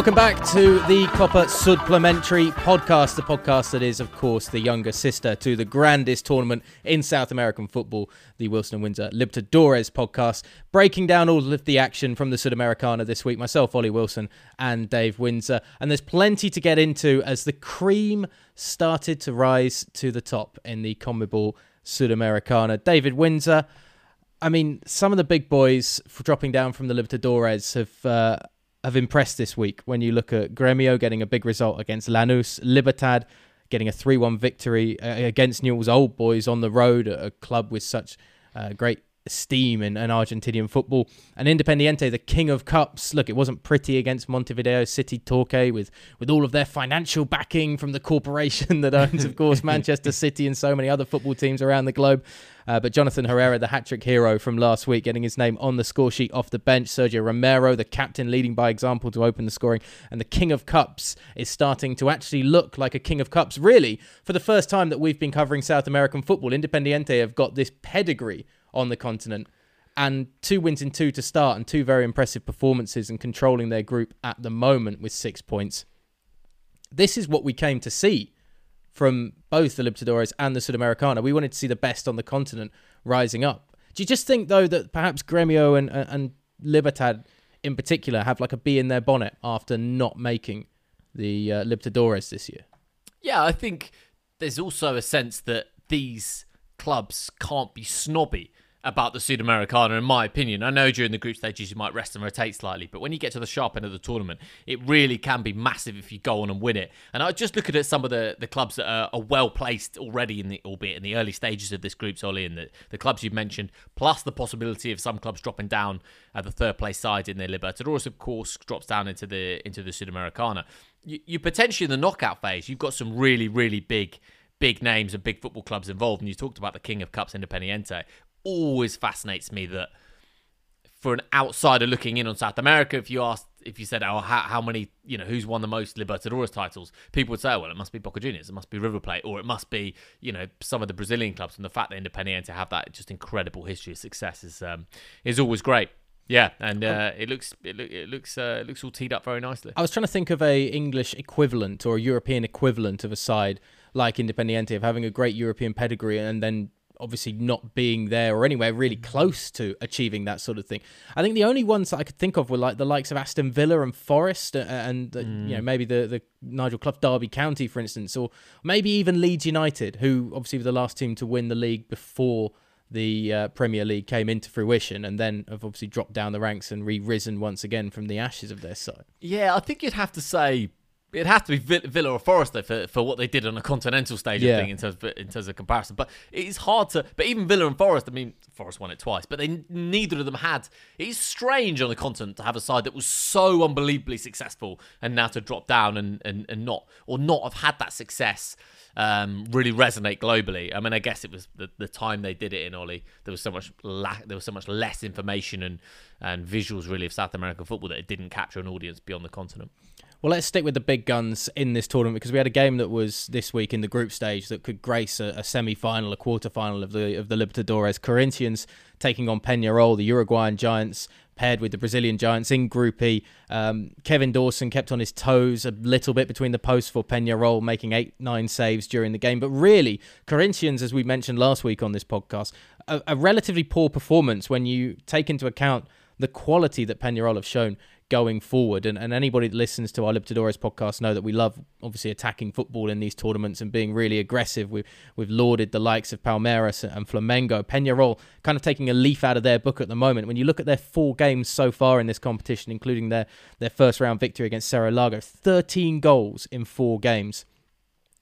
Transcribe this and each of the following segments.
welcome back to the Copa Supplementary podcast, the podcast that is, of course, the younger sister to the grandest tournament in South American football, the Wilson and Windsor Libertadores podcast, breaking down all of the action from the Sudamericana this week. Myself, Ollie Wilson, and Dave Windsor. And there's plenty to get into as the cream started to rise to the top in the CONMEBOL Sudamericana. David Windsor, I mean, some of the big boys dropping down from the Libertadores have. Uh, have impressed this week when you look at Gremio getting a big result against Lanús, Libertad getting a 3 1 victory uh, against Newell's Old Boys on the road, a club with such uh, great esteem in, in Argentinian football. And Independiente, the king of cups. Look, it wasn't pretty against Montevideo City Torque with, with all of their financial backing from the corporation that owns, of course, Manchester City and so many other football teams around the globe. Uh, but Jonathan Herrera, the hat trick hero from last week, getting his name on the score sheet off the bench. Sergio Romero, the captain, leading by example to open the scoring. And the King of Cups is starting to actually look like a King of Cups, really, for the first time that we've been covering South American football. Independiente have got this pedigree on the continent. And two wins in two to start, and two very impressive performances, and controlling their group at the moment with six points. This is what we came to see from both the Libertadores and the Sudamericana. We wanted to see the best on the continent rising up. Do you just think, though, that perhaps Gremio and, and Libertad in particular have like a bee in their bonnet after not making the uh, Libertadores this year? Yeah, I think there's also a sense that these clubs can't be snobby about the Sudamericana, in my opinion. I know during the group stages you might rest and rotate slightly, but when you get to the sharp end of the tournament, it really can be massive if you go on and win it. And I just look at some of the, the clubs that are, are well placed already in the, albeit in the early stages of this group, Solly, and the, the clubs you've mentioned, plus the possibility of some clubs dropping down at the third place side in their Libertadores, of course, drops down into the into the Sudamericana. You, you potentially in the knockout phase, you've got some really really big big names and big football clubs involved. And you talked about the King of Cups, Independiente. Always fascinates me that for an outsider looking in on South America, if you asked, if you said, oh, how, how many, you know, who's won the most Libertadores titles, people would say, well, it must be Boca Juniors, it must be River Plate, or it must be, you know, some of the Brazilian clubs. And the fact that Independiente have that just incredible history of success is um, is always great. Yeah, and uh, it looks it, look, it looks uh, it looks all teed up very nicely. I was trying to think of a English equivalent or a European equivalent of a side like Independiente of having a great European pedigree and then obviously not being there or anywhere really mm. close to achieving that sort of thing. I think the only ones that I could think of were like the likes of Aston Villa and Forest uh, and uh, mm. you know maybe the the Nigel Clough Derby County for instance or maybe even Leeds United who obviously were the last team to win the league before the uh, Premier League came into fruition and then have obviously dropped down the ranks and re-risen once again from the ashes of their side. Yeah, I think you'd have to say It'd have to be Villa or Forest though for, for what they did on a continental stage yeah. thing in terms of, in terms of comparison. But it's hard to. But even Villa and Forest, I mean, Forest won it twice, but they neither of them had. It's strange on the continent to have a side that was so unbelievably successful and now to drop down and, and, and not or not have had that success um, really resonate globally. I mean, I guess it was the, the time they did it in Ollie. There was so much la- there was so much less information and and visuals really of South American football that it didn't capture an audience beyond the continent. Well, let's stick with the big guns in this tournament because we had a game that was this week in the group stage that could grace a, a semi-final, a quarter-final of the of the Libertadores. Corinthians taking on Peñarol, the Uruguayan giants, paired with the Brazilian giants in Group E. Um, Kevin Dawson kept on his toes a little bit between the posts for Peñarol, making eight, nine saves during the game. But really, Corinthians, as we mentioned last week on this podcast, a, a relatively poor performance when you take into account the quality that Peñarol have shown going forward. And, and anybody that listens to our Libertadores podcast know that we love obviously attacking football in these tournaments and being really aggressive. We've, we've lauded the likes of Palmeiras and Flamengo. Peñarol kind of taking a leaf out of their book at the moment. When you look at their four games so far in this competition, including their, their first round victory against Cerro Largo, 13 goals in four games.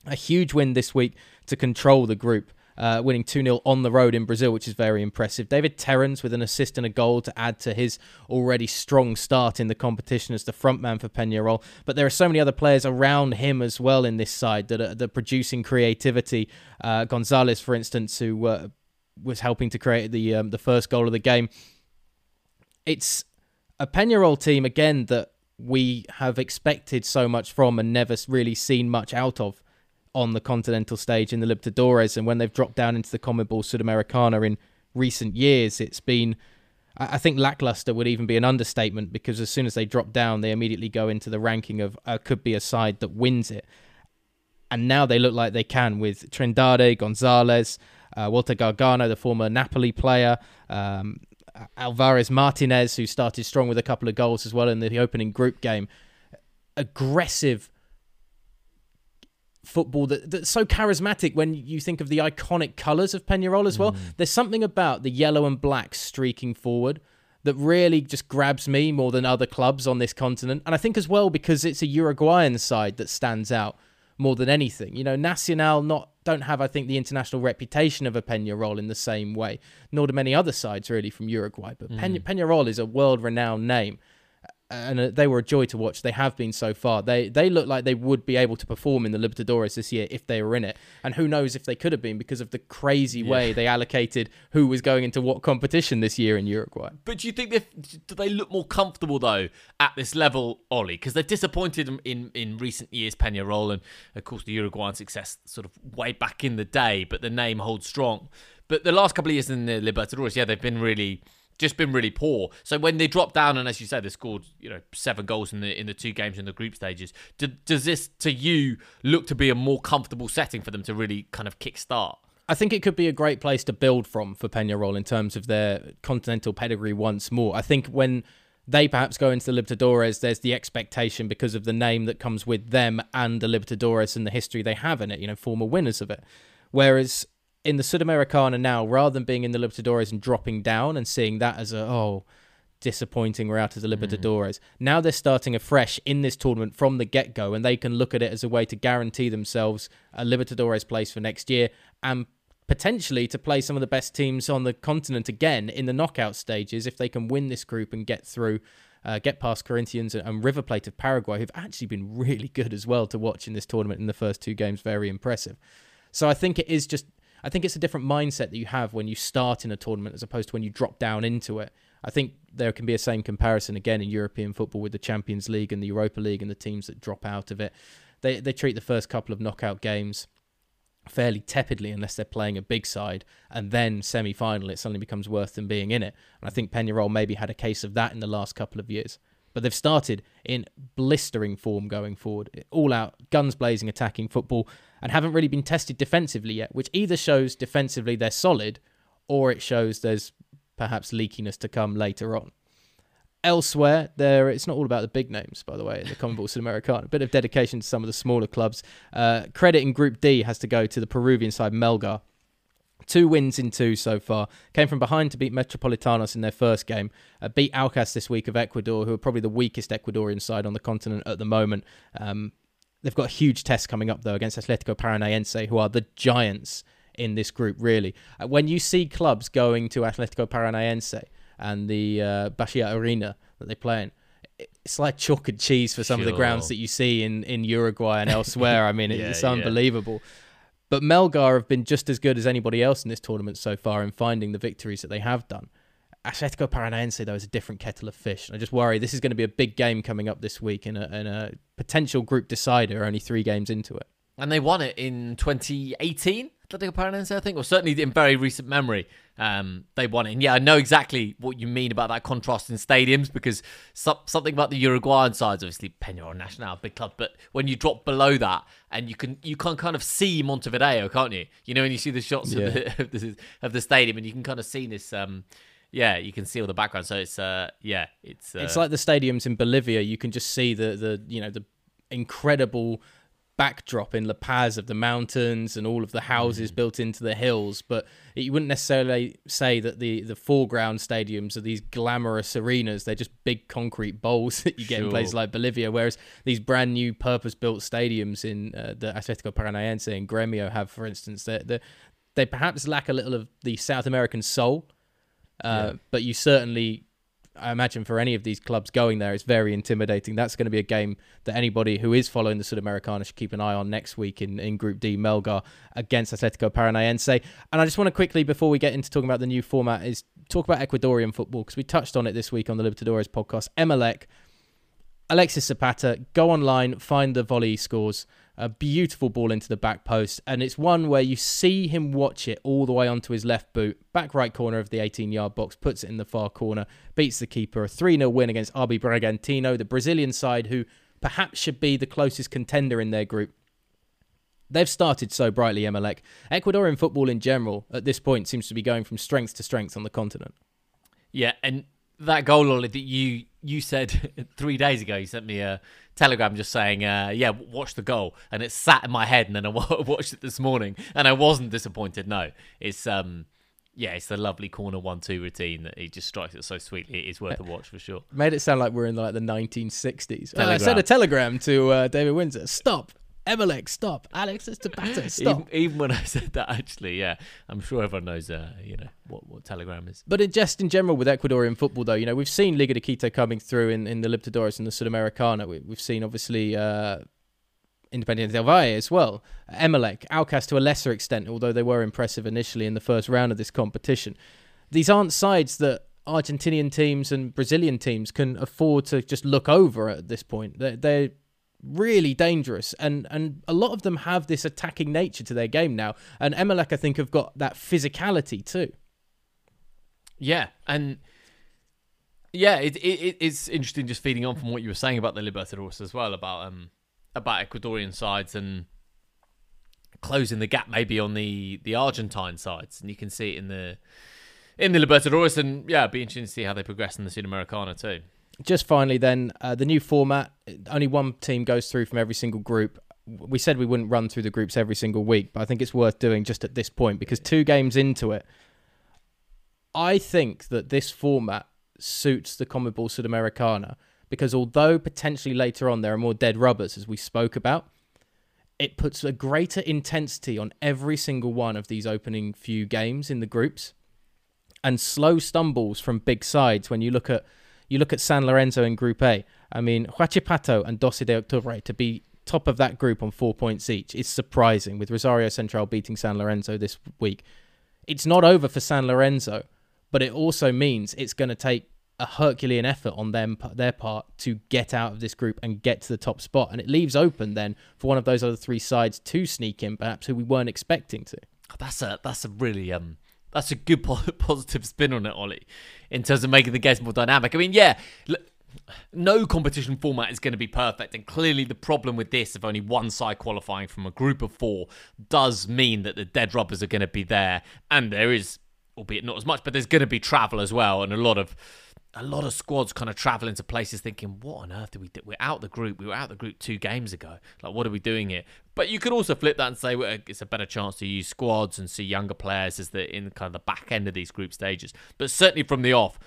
A huge win this week to control the group uh, winning 2 0 on the road in Brazil, which is very impressive. David Terans with an assist and a goal to add to his already strong start in the competition as the frontman for Peñarol. But there are so many other players around him as well in this side that are, that are producing creativity. Uh, Gonzalez, for instance, who uh, was helping to create the um, the first goal of the game. It's a Peñarol team again that we have expected so much from and never really seen much out of on the continental stage in the Libertadores, and when they've dropped down into the CONMEBOL Sudamericana in recent years, it's been I I think lackluster would even be an understatement because as soon as they drop down, they immediately go into the ranking of uh, could be a side that wins it. And now they look like they can with Trindade, Gonzalez, uh, Walter Gargano, the former Napoli player, um, Alvarez Martinez, who started strong with a couple of goals as well in the opening group game. Aggressive football that, that's so charismatic when you think of the iconic colours of Peñarol as well. Mm. There's something about the yellow and black streaking forward that really just grabs me more than other clubs on this continent. And I think as well because it's a Uruguayan side that stands out more than anything. You know, Nacional not don't have I think the international reputation of a Peñarol in the same way, nor do many other sides really from Uruguay. But mm. Peñ- Peñarol is a world-renowned name and uh, they were a joy to watch. They have been so far. They they look like they would be able to perform in the Libertadores this year if they were in it. And who knows if they could have been because of the crazy way they allocated who was going into what competition this year in Uruguay. But do you think they do they look more comfortable though at this level, Ollie? Because they've disappointed them in in recent years, Peñarol, and of course the Uruguayan success sort of way back in the day. But the name holds strong. But the last couple of years in the Libertadores, yeah, they've been really just been really poor. So when they drop down, and as you said, they scored you know seven goals in the in the two games in the group stages. Do, does this to you look to be a more comfortable setting for them to really kind of kickstart? I think it could be a great place to build from for Peñarol in terms of their continental pedigree once more. I think when they perhaps go into the Libertadores, there's the expectation because of the name that comes with them and the Libertadores and the history they have in it, you know, former winners of it. Whereas in the Sudamericana now, rather than being in the Libertadores and dropping down and seeing that as a, oh, disappointing, we're out of the Libertadores, now they're starting afresh in this tournament from the get go and they can look at it as a way to guarantee themselves a Libertadores place for next year and potentially to play some of the best teams on the continent again in the knockout stages if they can win this group and get through. Uh, get past Corinthians and, and River Plate of Paraguay, who've actually been really good as well to watch in this tournament in the first two games. Very impressive. So I think it is just, I think it's a different mindset that you have when you start in a tournament as opposed to when you drop down into it. I think there can be a same comparison again in European football with the Champions League and the Europa League and the teams that drop out of it. They they treat the first couple of knockout games fairly tepidly unless they're playing a big side, and then semi final it suddenly becomes worth them being in it. And I think Peñarol maybe had a case of that in the last couple of years. But they've started in blistering form going forward, all out, guns blazing, attacking football, and haven't really been tested defensively yet, which either shows defensively they're solid or it shows there's perhaps leakiness to come later on. Elsewhere, there it's not all about the big names, by the way, in the CONMEBOL Sudamericana. A bit of dedication to some of the smaller clubs. Uh, credit in Group D has to go to the Peruvian side, Melgar. Two wins in two so far. Came from behind to beat Metropolitanos in their first game. Uh, beat Aucas this week of Ecuador, who are probably the weakest Ecuadorian side on the continent at the moment. Um, they've got a huge test coming up, though, against Atletico Paranaense, who are the giants in this group, really. Uh, when you see clubs going to Atletico Paranaense and the uh, Baixada Arena that they play in, it's like chalk and cheese for some of the grounds that you see in, in Uruguay and elsewhere. I mean, Yeah, it's yeah. unbelievable. But Melgar have been just as good as anybody else in this tournament so far in finding the victories that they have done. Atletico Paranaense, though, is a different kettle of fish. And I just worry this is going to be a big game coming up this week in a, in a potential group decider, only three games into it. And they won it in 2018, Atletico Paranaense, I think, or certainly in very recent memory. Um, they won it. And yeah, I know exactly what you mean about that contrast in stadiums because so- something about the Uruguayan sides, obviously Peñarol Nacional, big club, but when you drop below that and you can you can kind of see Montevideo, can't you? You know, when you see the shots Yeah. of, the, of, the, of the stadium and you can kind of see this. Um, yeah, you can see all the background. So it's uh, yeah, it's uh, It's like the stadiums in Bolivia. You can just see the the you know the incredible backdrop in La Paz of the mountains and all of the houses built into the hills. But you wouldn't necessarily say that the the foreground stadiums are these glamorous arenas. They're just big concrete bowls that you get in places like Bolivia. Whereas these brand new purpose built stadiums in uh, the Atletico Paranaense and Gremio have, for instance, they they perhaps lack a little of the South American soul. Uh, But you certainly, I imagine, for any of these clubs going there, it's very intimidating. That's going to be a game that anybody who is following the Sudamericana should keep an eye on next week in, in Group D, Melgar against Atletico Paranaense. And I just want to quickly, before we get into talking about the new format, is talk about Ecuadorian football because we touched on it this week on the Libertadores podcast. Emelec, Alexis Zapata, go online, find the volley scores A beautiful ball into the back post, and it's one where you see him watch it all the way onto his left boot, back right corner of the 18 yard box, puts it in the far corner, beats the keeper. A 3 0 win against RB Bragantino, the Brazilian side who perhaps should be the closest contender in their group. They've started so brightly, Emelec. Ecuadorian football in general, at this point, seems to be going from strength to strength on the continent. Yeah, and that goal, Ollie, that you you said three days ago, you sent me a telegram just saying, uh, "Yeah, watch the goal," and it sat in my head, and then I watched it this morning, and I wasn't disappointed. No, it's um, yeah, it's the lovely corner one-two routine that he just strikes it so sweetly. It is worth a watch for sure. Made it sound like we're in like the 1960s. Uh, I sent a telegram to uh, David Windsor. Stop. Emelec, stop. Alex Zapata, stop. Even, even, when I said that, actually, yeah, I'm sure everyone knows, uh, you know, what, what Telegram is. But in, just in general with Ecuadorian football, though, you know, we've seen Liga de Quito coming through in, in the Libertadores and the Sudamericana. We, we've seen, obviously, uh, Independiente del Valle as well. Emelec, Aucas to a lesser extent, although they were impressive initially in the first round of this competition. These aren't sides that Argentinian teams and Brazilian teams can afford to just look over at this point. They're, they're really dangerous. And and a lot of them have this attacking nature to their game now. And Emelec I think have got that physicality too. Yeah and yeah it, it it's interesting just feeding on from what you were saying about the Libertadores as well about um about Ecuadorian sides and closing the gap maybe on the the Argentine sides. And you can see it in the in the Libertadores and yeah it'd be interesting to see how they progress in the Sudamericana too just finally, then uh, the new format. Only one team goes through from every single group. We said we wouldn't run through the groups every single week, but I think it's worth doing just at this point because two games into it, I think that this format suits the CONMEBOL Sudamericana because although potentially later on there are more dead rubbers as we spoke about, it puts a greater intensity on every single one of these opening few games in the groups and slow stumbles from big sides when you look at you look at San Lorenzo in Group A. I mean, Huachipato and Doce de Octubre to be top of that group on four points each is surprising, with Rosario Central beating San Lorenzo this week. It's not over for San Lorenzo, but it also means it's going to take a Herculean effort on them their part to get out of this group and get to the top spot, and it leaves open then for one of those other three sides to sneak in, perhaps who we weren't expecting to. That's a that's a really um that's a good positive spin on it, Ollie, in terms of making the games more dynamic. I mean, yeah, no competition format is going to be perfect, and clearly the problem with this of only one side qualifying from a group of four does mean that the dead rubbers are going to be there, and there is, albeit not as much, but there's going to be travel as well, and a lot of a lot of squads kind of traveling to places thinking, what on earth did we do? We're out the group. We were out the group two games ago. Like, what are we doing here? But you could also flip that and say well, it's a better chance to use squads and see younger players as the in kind of the back end of these group stages. But certainly from the off,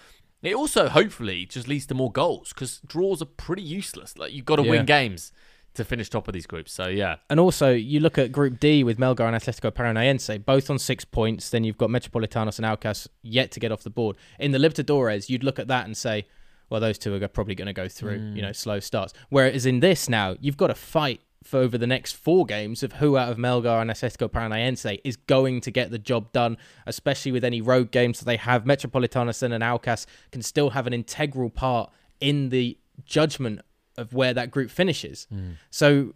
it also hopefully just leads to more goals because draws are pretty useless. Like you've got to yeah. win games to finish top of these groups. So yeah. And also you look at Group D with Melgar and Atletico Paranaense, both on six points. Then you've got Metropolitanos and Aucas yet to get off the board. In the Libertadores, you'd look at that and say, well, those two are probably going to go through, mm. you know, slow starts. Whereas in this now, you've got to fight for over the next four games of who out of Melgar and Atletico Paranaense is going to get the job done, especially with any road games that they have. Metropolitanos and Aucas can still have an integral part in the judgment of where that group finishes. Mm. So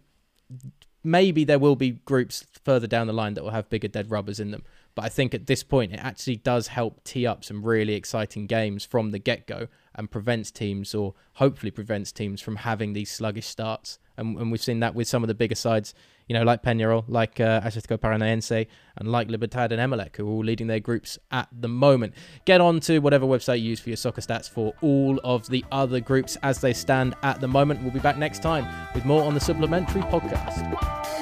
maybe there will be groups further down the line that will have bigger dead rubbers in them. But I think at this point, it actually does help tee up some really exciting games from the get go and prevents teams, or hopefully prevents teams, from having these sluggish starts. And, and we've seen that with some of the bigger sides you know, like Peñarol, like uh, Atletico Paranaense, and like Libertad and Emelec, who are all leading their groups at the moment. Get on to whatever website you use for your soccer stats for all of the other groups as they stand at the moment. We'll be back next time with more on the Supplementary Podcast.